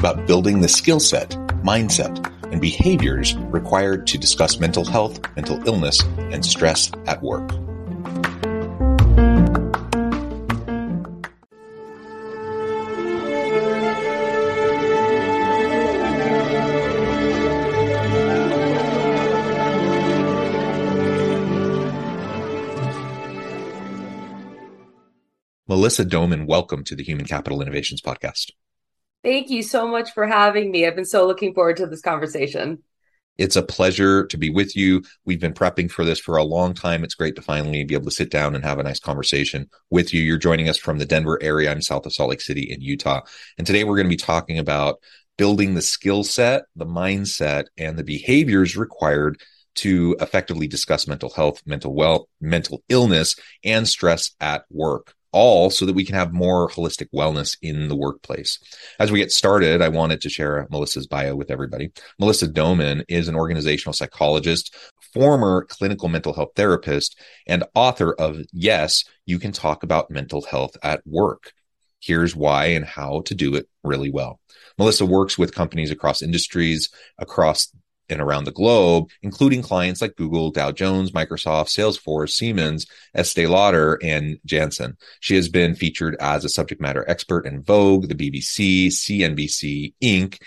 about building the skill set, mindset, and behaviors required to discuss mental health, mental illness, and stress at work. Melissa Doman, welcome to the Human Capital Innovations Podcast. Thank you so much for having me. I've been so looking forward to this conversation. It's a pleasure to be with you. We've been prepping for this for a long time. It's great to finally be able to sit down and have a nice conversation with you. You're joining us from the Denver area. I'm south of Salt Lake City in Utah. And today we're going to be talking about building the skill set, the mindset, and the behaviors required to effectively discuss mental health, mental well, mental illness, and stress at work all so that we can have more holistic wellness in the workplace. As we get started, I wanted to share Melissa's bio with everybody. Melissa Doman is an organizational psychologist, former clinical mental health therapist, and author of Yes, You Can Talk About Mental Health at Work. Here's why and how to do it really well. Melissa works with companies across industries, across and around the globe, including clients like Google, Dow Jones, Microsoft, Salesforce, Siemens, Estee Lauder, and Janssen. She has been featured as a subject matter expert in Vogue, the BBC, CNBC, Inc.,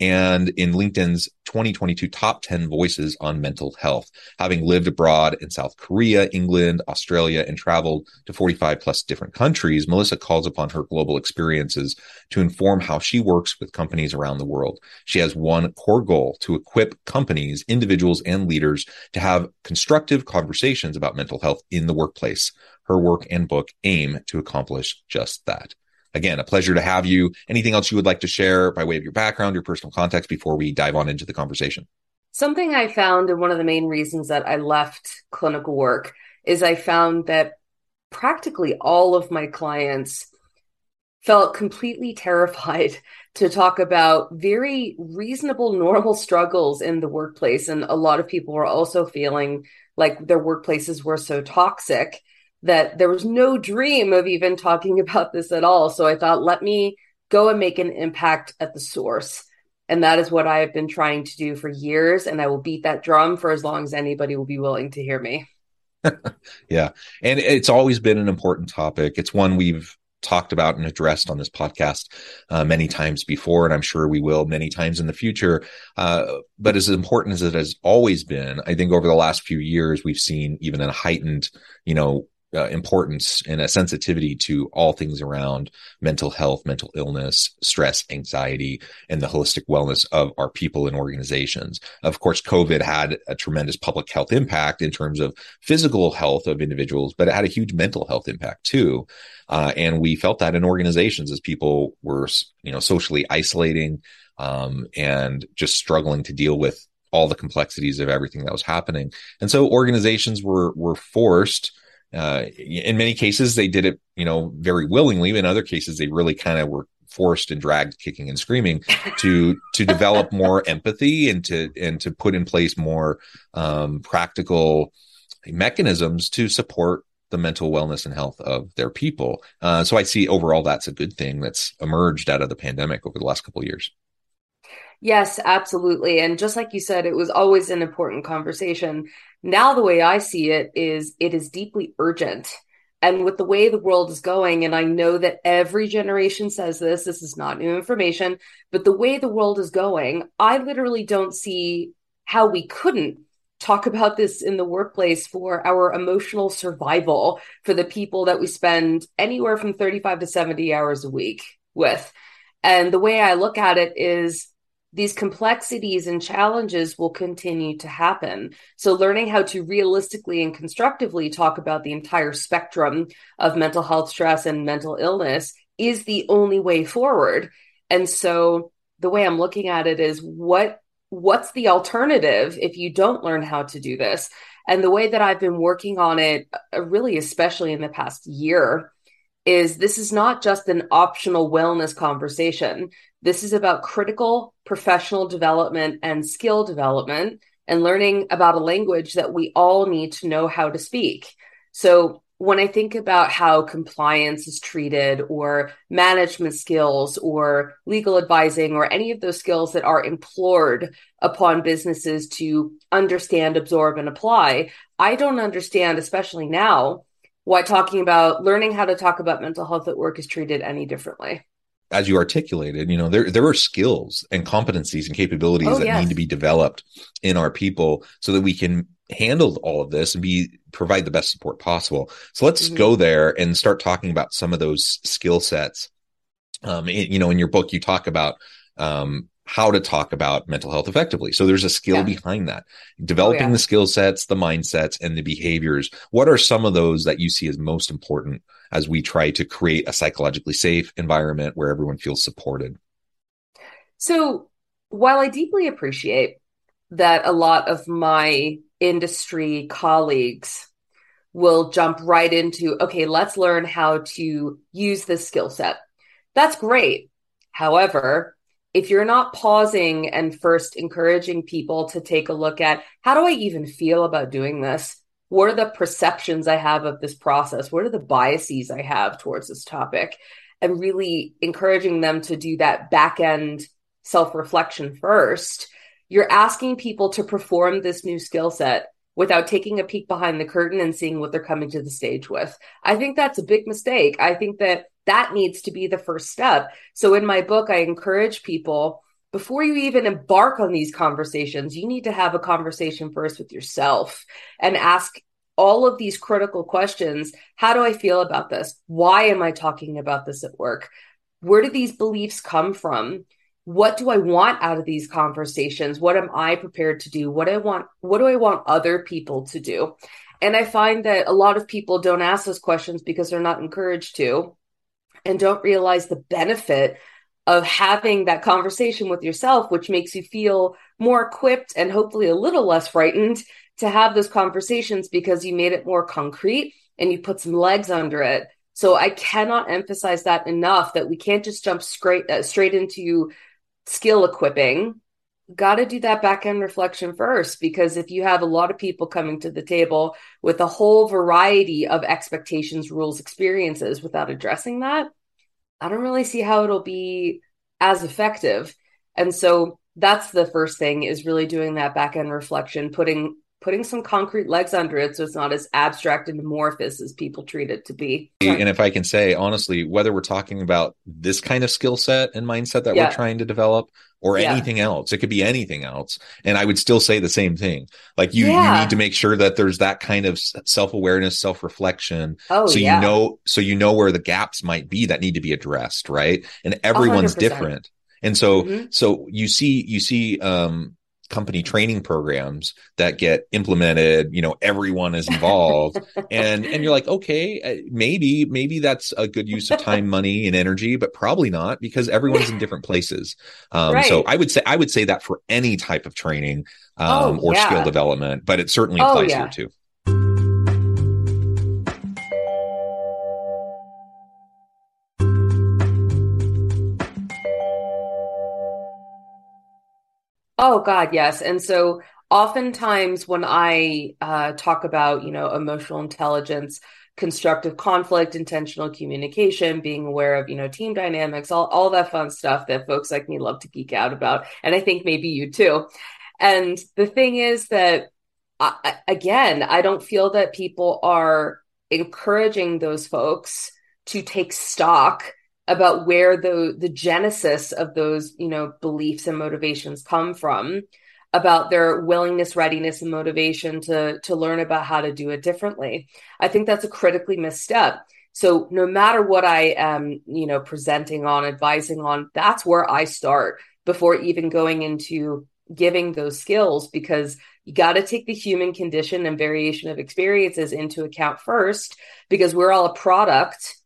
and in LinkedIn's 2022 top 10 voices on mental health. Having lived abroad in South Korea, England, Australia, and traveled to 45 plus different countries, Melissa calls upon her global experiences to inform how she works with companies around the world. She has one core goal to equip companies, individuals, and leaders to have constructive conversations about mental health in the workplace. Her work and book aim to accomplish just that. Again, a pleasure to have you. Anything else you would like to share by way of your background, your personal context before we dive on into the conversation? Something I found, and one of the main reasons that I left clinical work, is I found that practically all of my clients felt completely terrified to talk about very reasonable, normal struggles in the workplace. And a lot of people were also feeling like their workplaces were so toxic that there was no dream of even talking about this at all. So I thought, let me go and make an impact at the source. And that is what I have been trying to do for years. And I will beat that drum for as long as anybody will be willing to hear me. yeah. And it's always been an important topic. It's one we've talked about and addressed on this podcast uh, many times before, and I'm sure we will many times in the future. Uh, but as important as it has always been, I think over the last few years, we've seen even a heightened, you know, uh, importance and a sensitivity to all things around mental health, mental illness, stress, anxiety, and the holistic wellness of our people and organizations. Of course, COVID had a tremendous public health impact in terms of physical health of individuals, but it had a huge mental health impact too. Uh, and we felt that in organizations as people were, you know, socially isolating um, and just struggling to deal with all the complexities of everything that was happening. And so organizations were were forced uh, in many cases they did it you know very willingly in other cases they really kind of were forced and dragged kicking and screaming to to develop more empathy and to and to put in place more um, practical mechanisms to support the mental wellness and health of their people uh, so i see overall that's a good thing that's emerged out of the pandemic over the last couple of years Yes, absolutely. And just like you said, it was always an important conversation. Now, the way I see it is it is deeply urgent. And with the way the world is going, and I know that every generation says this, this is not new information, but the way the world is going, I literally don't see how we couldn't talk about this in the workplace for our emotional survival for the people that we spend anywhere from 35 to 70 hours a week with. And the way I look at it is these complexities and challenges will continue to happen. So, learning how to realistically and constructively talk about the entire spectrum of mental health stress and mental illness is the only way forward. And so, the way I'm looking at it is what what's the alternative if you don't learn how to do this? And the way that I've been working on it, uh, really, especially in the past year, is this is not just an optional wellness conversation. This is about critical professional development and skill development and learning about a language that we all need to know how to speak. So, when I think about how compliance is treated, or management skills, or legal advising, or any of those skills that are implored upon businesses to understand, absorb, and apply, I don't understand, especially now, why talking about learning how to talk about mental health at work is treated any differently. As you articulated, you know, there there are skills and competencies and capabilities oh, that yes. need to be developed in our people so that we can handle all of this and be provide the best support possible. So let's mm-hmm. go there and start talking about some of those skill sets. Um, you know, in your book, you talk about um, how to talk about mental health effectively. So there's a skill yeah. behind that. Oh, Developing oh, yeah. the skill sets, the mindsets, and the behaviors. What are some of those that you see as most important as we try to create a psychologically safe environment where everyone feels supported? So while I deeply appreciate that a lot of my industry colleagues will jump right into, okay, let's learn how to use this skill set. That's great. However, if you're not pausing and first encouraging people to take a look at how do I even feel about doing this? What are the perceptions I have of this process? What are the biases I have towards this topic? And really encouraging them to do that back end self reflection first. You're asking people to perform this new skill set without taking a peek behind the curtain and seeing what they're coming to the stage with. I think that's a big mistake. I think that that needs to be the first step. So in my book, I encourage people before you even embark on these conversations, you need to have a conversation first with yourself and ask all of these critical questions. How do I feel about this? Why am I talking about this at work? Where do these beliefs come from? What do I want out of these conversations? What am I prepared to do? What I want what do I want other people to do? And I find that a lot of people don't ask those questions because they're not encouraged to and don't realize the benefit of having that conversation with yourself, which makes you feel more equipped and hopefully a little less frightened to have those conversations because you made it more concrete and you put some legs under it. So I cannot emphasize that enough that we can't just jump straight uh, straight into skill equipping. Got to do that back end reflection first because if you have a lot of people coming to the table with a whole variety of expectations, rules, experiences without addressing that, I don't really see how it'll be as effective. And so that's the first thing is really doing that back end reflection, putting putting some concrete legs under it so it's not as abstract and amorphous as people treat it to be. And if I can say honestly, whether we're talking about this kind of skill set and mindset that yeah. we're trying to develop or yeah. anything else, it could be anything else. And I would still say the same thing. Like you, yeah. you need to make sure that there's that kind of self awareness, self reflection. Oh, so you know, so you know where the gaps might be that need to be addressed. Right. And everyone's 100%. different. And so, mm-hmm. so you see, you see, um, company training programs that get implemented you know everyone is involved and and you're like okay uh, maybe maybe that's a good use of time money and energy but probably not because everyone's in different places um, right. so i would say i would say that for any type of training um, oh, or yeah. skill development but it certainly oh, applies oh, yeah. here too Oh God, yes. And so oftentimes when I uh, talk about, you know, emotional intelligence, constructive conflict, intentional communication, being aware of, you know, team dynamics, all, all that fun stuff that folks like me love to geek out about. And I think maybe you too. And the thing is that, I, again, I don't feel that people are encouraging those folks to take stock about where the the genesis of those you know beliefs and motivations come from about their willingness readiness and motivation to to learn about how to do it differently. I think that's a critically missed step. So no matter what i am you know presenting on advising on that's where i start before even going into giving those skills because you got to take the human condition and variation of experiences into account first because we're all a product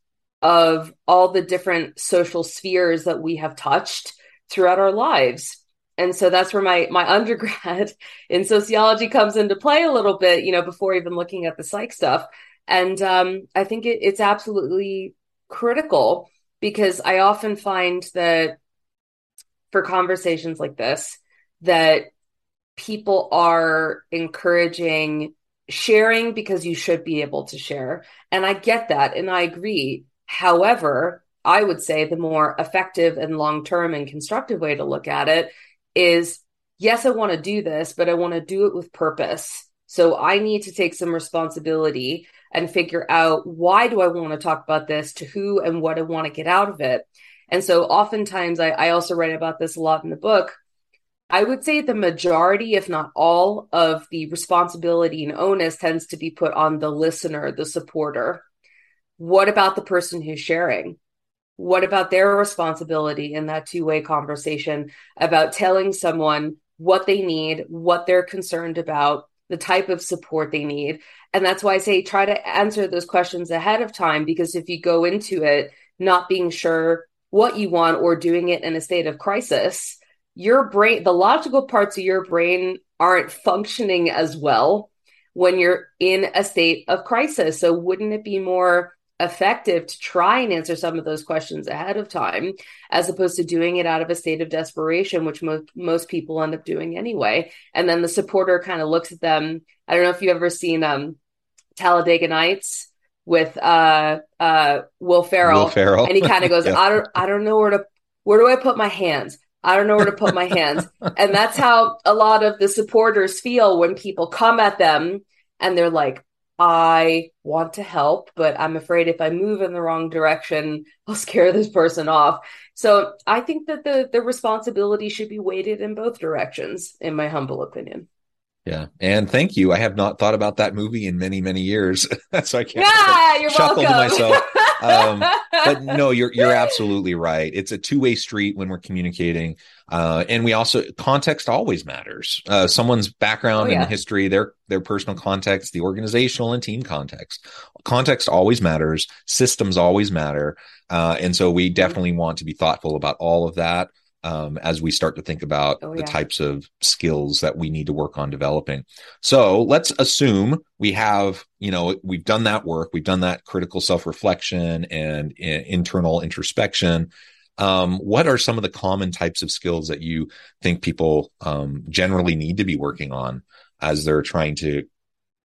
of all the different social spheres that we have touched throughout our lives. And so that's where my my undergrad in sociology comes into play a little bit you know before even looking at the psych stuff. And um, i think it, it's absolutely critical because i often find that for conversations like this that people are encouraging sharing because you should be able to share. And i get that and i agree However, I would say the more effective and long term and constructive way to look at it is yes, I want to do this, but I want to do it with purpose. So I need to take some responsibility and figure out why do I want to talk about this, to who and what I want to get out of it. And so oftentimes I, I also write about this a lot in the book. I would say the majority, if not all, of the responsibility and onus tends to be put on the listener, the supporter. What about the person who's sharing? What about their responsibility in that two way conversation about telling someone what they need, what they're concerned about, the type of support they need? And that's why I say try to answer those questions ahead of time because if you go into it not being sure what you want or doing it in a state of crisis, your brain, the logical parts of your brain aren't functioning as well when you're in a state of crisis. So, wouldn't it be more effective to try and answer some of those questions ahead of time as opposed to doing it out of a state of desperation which most most people end up doing anyway and then the supporter kind of looks at them i don't know if you've ever seen um talladega nights with uh uh will ferrell, will ferrell. and he kind of goes yeah. i don't i don't know where to where do i put my hands I don't know where to put my hands. And that's how a lot of the supporters feel when people come at them and they're like, I want to help, but I'm afraid if I move in the wrong direction, I'll scare this person off. So I think that the the responsibility should be weighted in both directions, in my humble opinion. Yeah, and thank you. I have not thought about that movie in many, many years, so I can't. Yeah, you're chuckle welcome. to myself. Um, but no, you're you're absolutely right. It's a two way street when we're communicating, uh, and we also context always matters. Uh, someone's background oh, yeah. and history, their their personal context, the organizational and team context. Context always matters. Systems always matter, uh, and so we mm-hmm. definitely want to be thoughtful about all of that um, as we start to think about oh, the types of skills that we need to work on developing. So let's assume we have, you know, we've done that work, we've done that critical self reflection and uh, internal introspection. Um, what are some of the common types of skills that you think people um, generally need to be working on as they're trying to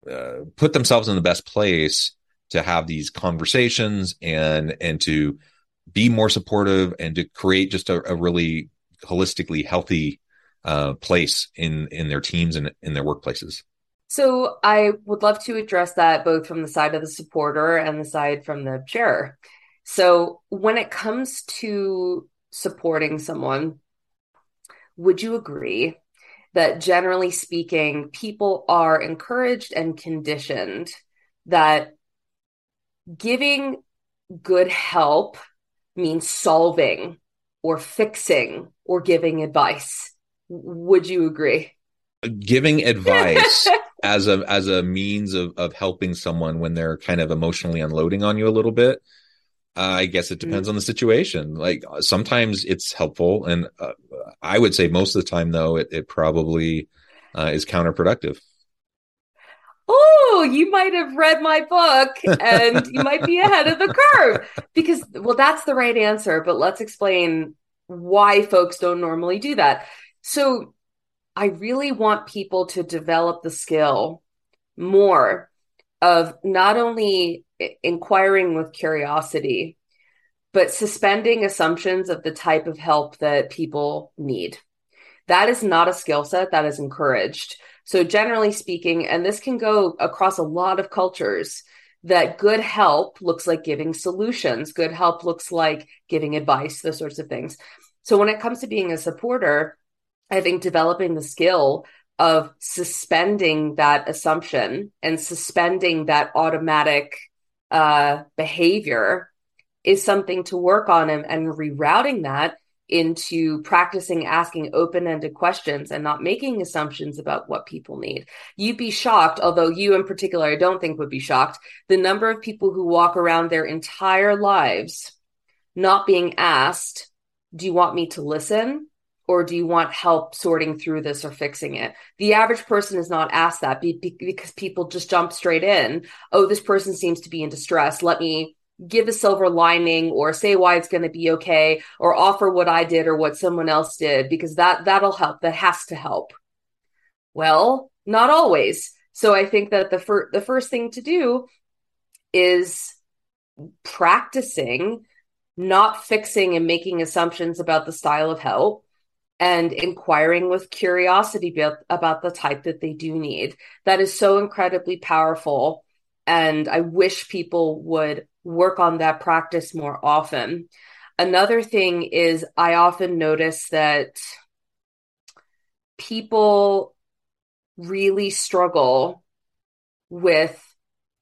uh, put themselves in the best place to have these conversations and and to be more supportive and to create just a, a really holistically healthy uh, place in in their teams and in their workplaces. So I would love to address that both from the side of the supporter and the side from the chair. So when it comes to supporting someone, would you agree that generally speaking, people are encouraged and conditioned that giving good help means solving or fixing or giving advice. Would you agree? Giving advice as a as a means of of helping someone when they're kind of emotionally unloading on you a little bit. Uh, I guess it depends mm-hmm. on the situation. Like sometimes it's helpful, and uh, I would say most of the time, though, it, it probably uh, is counterproductive oh, you might have read my book and you might be ahead of the curve. Because, well, that's the right answer, but let's explain why folks don't normally do that. So, I really want people to develop the skill more of not only inquiring with curiosity, but suspending assumptions of the type of help that people need. That is not a skill set that is encouraged. So, generally speaking, and this can go across a lot of cultures, that good help looks like giving solutions, good help looks like giving advice, those sorts of things. So, when it comes to being a supporter, I think developing the skill of suspending that assumption and suspending that automatic uh, behavior is something to work on and, and rerouting that into practicing asking open-ended questions and not making assumptions about what people need. You'd be shocked, although you in particular I don't think would be shocked, the number of people who walk around their entire lives not being asked, do you want me to listen? Or do you want help sorting through this or fixing it? The average person is not asked that because people just jump straight in. Oh, this person seems to be in distress. Let me give a silver lining or say why it's going to be okay or offer what I did or what someone else did because that that'll help that has to help. Well not always. So I think that the fir- the first thing to do is practicing not fixing and making assumptions about the style of help and inquiring with curiosity about the type that they do need. That is so incredibly powerful and I wish people would work on that practice more often. Another thing is, I often notice that people really struggle with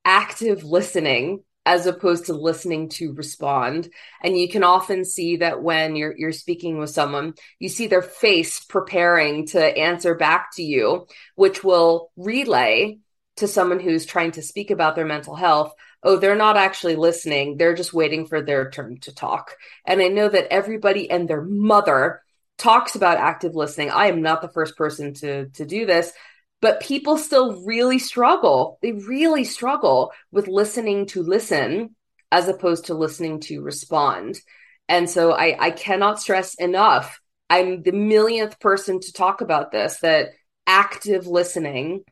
active listening as opposed to listening to respond and you can often see that when you're you're speaking with someone you see their face preparing to answer back to you which will relay to someone who's trying to speak about their mental health, oh, they're not actually listening. They're just waiting for their turn to talk. And I know that everybody and their mother talks about active listening. I am not the first person to to do this, but people still really struggle. They really struggle with listening to listen as opposed to listening to respond. And so I, I cannot stress enough. I'm the millionth person to talk about this that active listening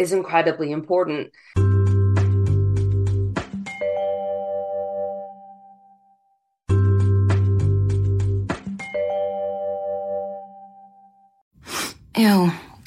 is incredibly important. Ew,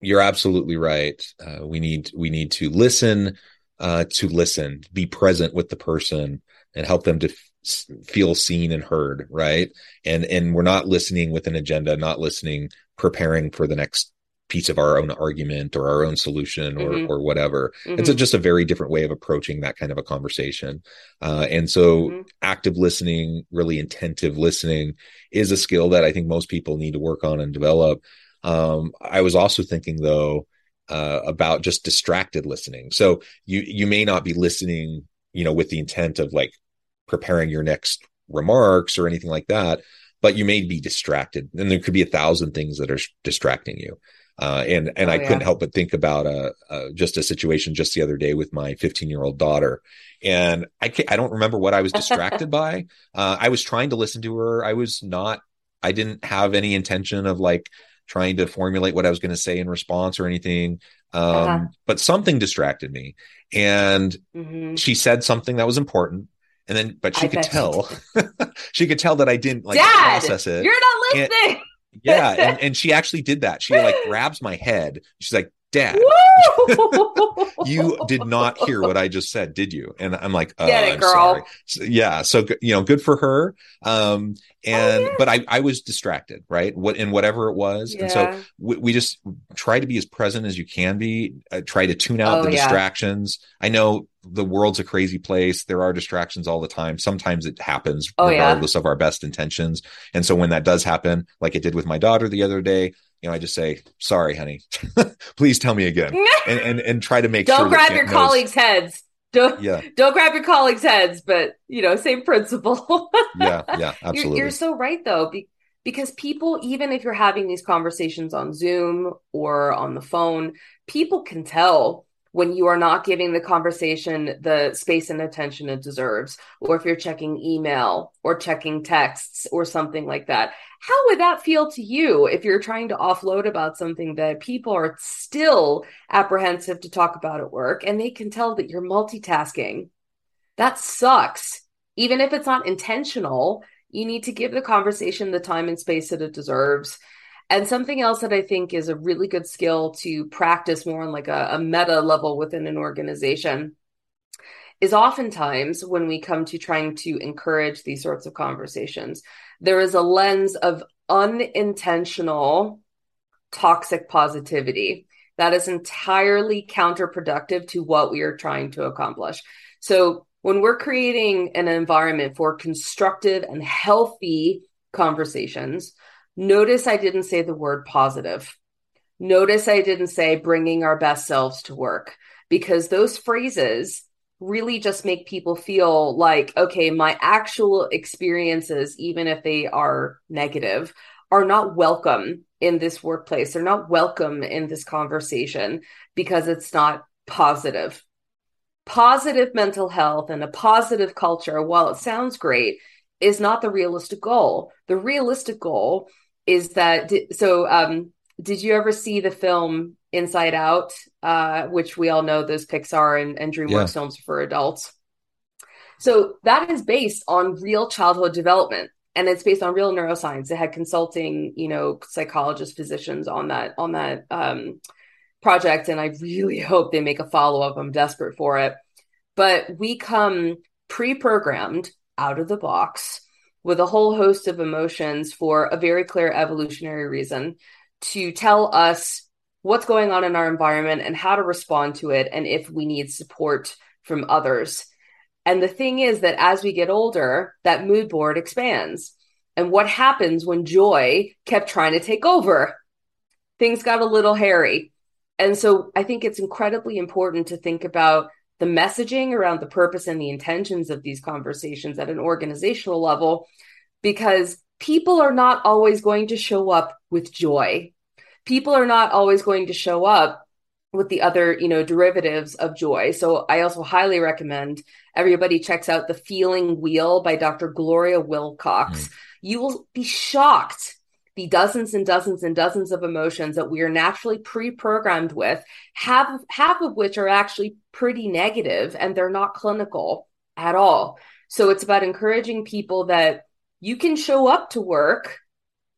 You're absolutely right. Uh, we need we need to listen uh, to listen, be present with the person, and help them to f- feel seen and heard. Right, and and we're not listening with an agenda, not listening, preparing for the next piece of our own argument or our own solution or Mhm. or whatever. Mhm. It's a, just a very different way of approaching that kind of a conversation. Uh, and so, Mhm. active listening, really attentive listening, is a skill that I think most people need to work on and develop. Um, I was also thinking though uh, about just distracted listening. So you you may not be listening, you know, with the intent of like preparing your next remarks or anything like that, but you may be distracted, and there could be a thousand things that are distracting you. Uh, and and Oh, I yeah. couldn't help but think about a, a just a situation just the other day with my 15 year old daughter, and I I don't remember what I was distracted by. Uh, I was trying to listen to her. I was not. I didn't have any intention of like trying to formulate what I was going to say in response or anything. Um, Uh-huh. but something distracted me, and Mhm. she said something that was important. And then, but she I could tell, she could tell that I didn't like Dad, process it you're not And- listening. yeah and, and she actually did that she like grabs my head she's like dad you did not hear what i just said did you? And i'm like uh, Get it, I'm girl. sorry. So, yeah so you know good for her. Um and yeah. but i i was distracted right? What in whatever it was. And so we, we just try to be as present as you can be uh, try to tune out Oh, the yeah. distractions. I know the world's a crazy place. There are distractions all the time. Sometimes it happens Oh, yeah. regardless of our best intentions. And so when that does happen like it did with my daughter the other day you know i just say sorry honey please tell me again and and, and try to make Don't sure grab your knows- colleagues' heads. don't Yeah. don't grab your colleagues' heads, but you know, same principle. Yeah. Yeah. You're, Absolutely. you're so right though, be, because people, even if you're having these conversations on Zoom or on the phone, people can tell when you are not giving the conversation the space and attention it deserves, or if you're checking email or checking texts or something like that. How would that feel to you if you're trying to offload about something that people are still apprehensive to talk about at work and they can tell that you're multitasking? That sucks. Even if it's not intentional, you need to give the conversation the time and space that it deserves. And something else that I think is a really good skill to practice more on like a, a meta level within an organization is oftentimes when we come to trying to encourage these sorts of conversations, there is a lens of unintentional toxic positivity that is entirely counterproductive to what we are trying to accomplish. So when we're creating an environment for constructive and healthy conversations, notice I didn't say the word positive. Notice I didn't say bringing our best selves to work because those phrases really just make people feel like, okay, my actual experiences, even if they are negative, are not welcome in this workplace. They're not welcome in this conversation because it's not positive positive mental health and a positive culture, while it sounds great, is not the realistic goal. The realistic goal is that so um did you ever see the film Inside Out, uh, which we all know those Pixar and, and DreamWorks Yeah. films for adults? So that is based on real childhood development and it's based on real neuroscience. It had consulting, you know, psychologists, physicians on that on that um, project, and I really hope they make a follow up. I'm desperate for it. But we come pre-programmed out of the box with a whole host of emotions for a very clear evolutionary reason to tell us what's going on in our environment and how to respond to it and if we need support from others. And the thing is that as we get older, that mood board expands. And what happens when joy kept trying to take over? Things got a little hairy. And so I think it's incredibly important to think about the messaging around the purpose and the intentions of these conversations at an organizational level, because people are not always going to show up with joy. People are not always going to show up with the other, you know, derivatives of joy. So I also highly recommend everybody checks out The Feeling Wheel by Dr. Gloria Willcox. Mm. You will be shocked the dozens and dozens and dozens of emotions that we are naturally pre-programmed with, half half of which are actually pretty negative and they're not clinical at all. So it's about encouraging people that you can show up to work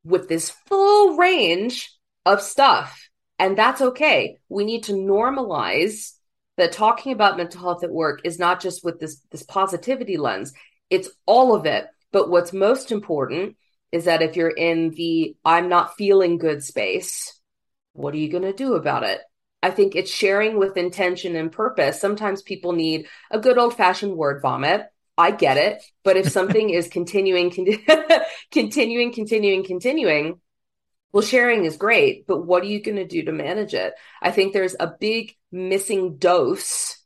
with this full range of stuff and that's okay. We need to normalize that talking about mental health at work is not just with this this positivity lens. It's all of it. But what's most important is that if you're in the I'm not feeling good space, what are you going to do about it? I think it's sharing with intention and purpose. Sometimes people need a good old fashioned word vomit. I get it. But if something is continuing, con- continuing, continuing, continuing, well, sharing is great, but what are you going to do to manage it? I think there's a big missing dose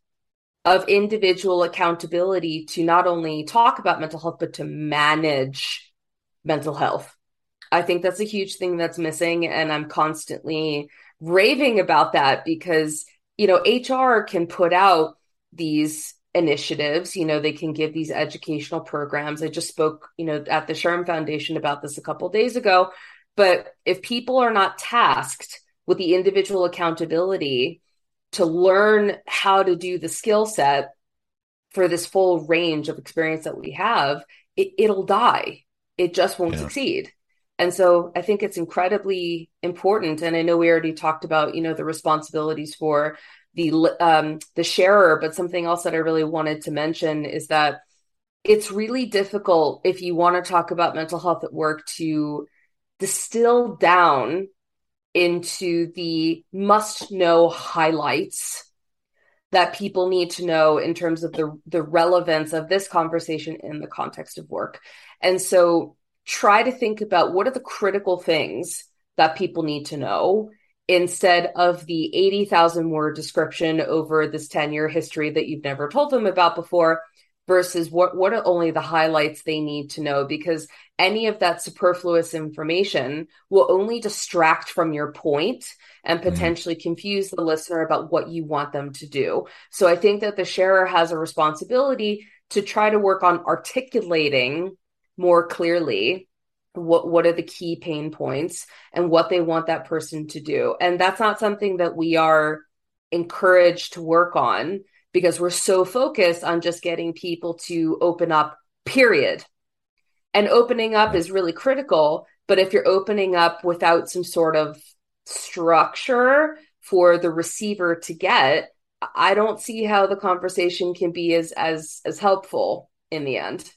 of individual accountability to not only talk about mental health, but to manage mental health. I think that's a huge thing that's missing. And I'm constantly raving about that because, you know, HR can put out these initiatives, you know, they can give these educational programs. I just spoke, you know, at the SHRM Foundation about this a couple days ago. But if people are not tasked with the individual accountability to learn how to do the skill set for this full range of experience that we have, it, it'll die. It just won't Yeah. succeed. And so I think it's incredibly important. And I know we already talked about, you know, the responsibilities for the um, the sharer, but something else that I really wanted to mention is that it's really difficult if you want to talk about mental health at work to distill down into the must know highlights that people need to know in terms of the the relevance of this conversation in the context of work. And so try to think about what are the critical things that people need to know instead of the 80,000 word description over this 10 year history that you've never told them about before versus what what are only the highlights they need to know because any of that superfluous information will only distract from your point and mm-hmm. potentially confuse the listener about what you want them to do. So I think that the sharer has a responsibility to try to work on articulating more clearly what what are the key pain points and what they want that person to do. And that's not something that we are encouraged to work on because we're so focused on just getting people to open up period. And opening up is really critical, but if you're opening up without some sort of structure for the receiver to get, I don't see how the conversation can be as as as helpful in the end.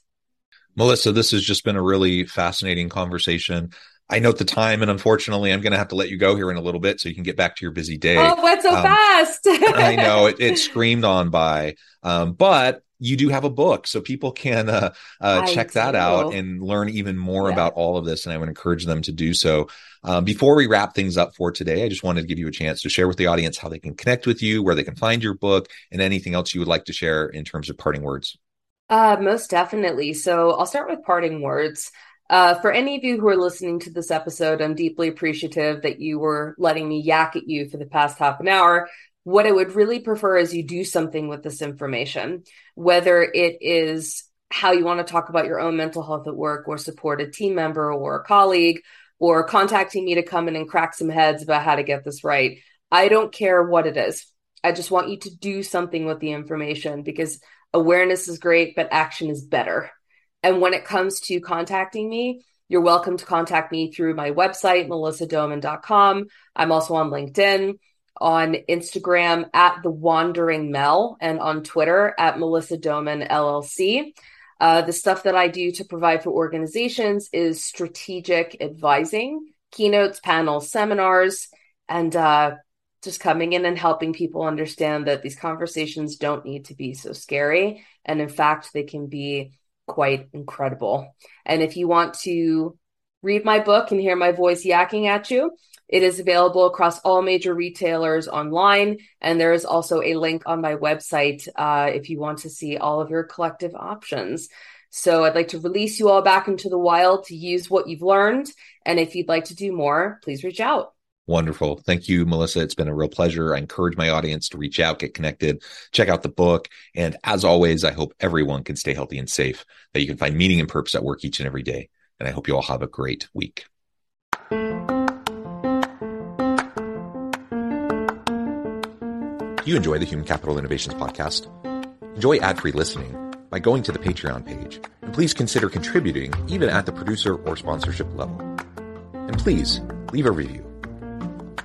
Melissa, this has just been a really fascinating conversation. I note the time, and unfortunately, I'm going to have to let you go here in a little bit so you can get back to your busy day. Oh, what's so um, fast? I know it, it, screamed on by, um, but you do have a book, so people can uh, uh, check that out and learn even more yeah. about all of this. And I would encourage them to do so. Um, before we wrap things up for today, I just wanted to give you a chance to share with the audience how they can connect with you, where they can find your book, and anything else you would like to share in terms of parting words. Uh, most definitely. So I'll start with parting words. Uh, for any of you who are listening to this episode, I'm deeply appreciative that you were letting me yak at you for the past half an hour. What I would really prefer is you do something with this information, whether it is how you want to talk about your own mental health at work or support a team member or a colleague or contacting me to come in and crack some heads about how to get this right. I don't care what it is. I just want you to do something with the information because awareness is great, but action is better. And when it comes to contacting me, you're welcome to contact me through my website, melissadoman.com. I'm also on LinkedIn on Instagram at the Wandering Mel and on Twitter at Melissa Doman LLC. Uh, the stuff that I do to provide for organizations is strategic advising, keynotes, panels, seminars, and uh, just coming in and helping people understand that these conversations don't need to be so scary. And in fact, they can be quite incredible. And if you want to read my book and hear my voice yakking at you, it is available across all major retailers online. And there is also a link on my website uh, if you want to see all of your collective options. So I'd like to release you all back into the wild to use what you've learned. And if you'd like to do more, please reach out. Wonderful. Thank you, Melissa. It's been a real pleasure. I encourage my audience to reach out, get connected, check out the book. And as always, I hope everyone can stay healthy and safe, that you can find meaning and purpose at work each and every day. And I hope you all have a great week. you enjoy the Human Capital Innovations podcast? Enjoy ad free listening by going to the Patreon page, and please consider contributing even at the producer or sponsorship level. And please leave a review.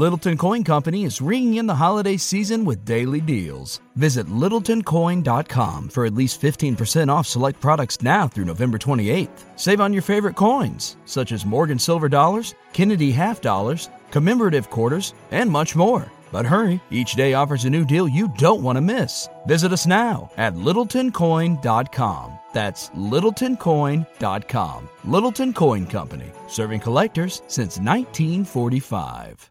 Littleton Coin Company is ringing in the holiday season with daily deals. Visit littletoncoin.com for at least 15% off select products now through November 28th. Save on your favorite coins, such as Morgan Silver Dollars, Kennedy Half Dollars, commemorative quarters, and much more. But hurry, each day offers a new deal you don't want to miss. Visit us now at littletoncoin.com. That's littletoncoin.com. Littleton Coin Company, serving collectors since 1945.